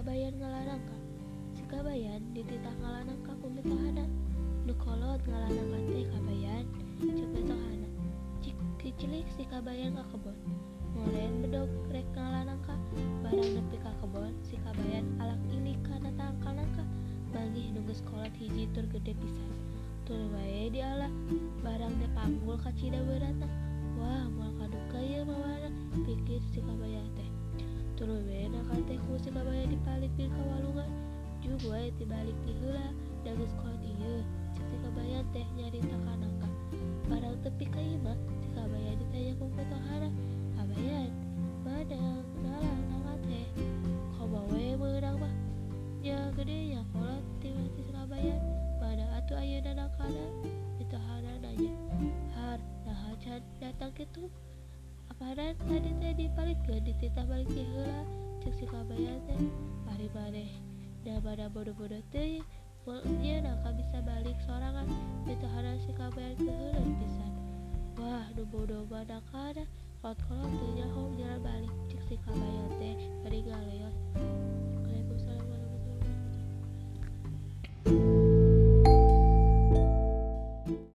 Sikabayan ngalanaka Sikabayan dititah ngalanaka kumitahana Nukolot ngalanaka teh kabayan Cek betohana Cik sikabayan ka kebon. Ngolean bedog rek ngalanaka Barang nepi ka kebon. Sikabayan alak ini kana tangkanaka Bagi nunggu sekolah hiji tur gede pisan. Tur wae di ala Barang teh panggul kacida berata Wah mual kaduka ya mawana Pikir sikabayan teh. Tur wae nakal teh juga wae tibalik di heula Dagu sekolah ieu Cek si kabayan teh nyarita kanangka Barang tepi ka ieu mah si kabayan ditanya ku petohara Kabayan mana kenalan nangka teh. Koba wae meunang mah Ya gede ya kolot tiba si kabayan Mana atuh ayeuna nakana Petohara nanya Har nah can datang gitu Apaan tadi teh dipalit gak dititah balik di heula Cek si kabayan teh? Pari maneh Daripada bodoh-bodoh teh Mulnya naka bisa balik sorangan. Petohara si kabayan keheuleun pisan. Wah, nu bodoh mana kana kolot-kolot teu nyaho jalan balik. Cek si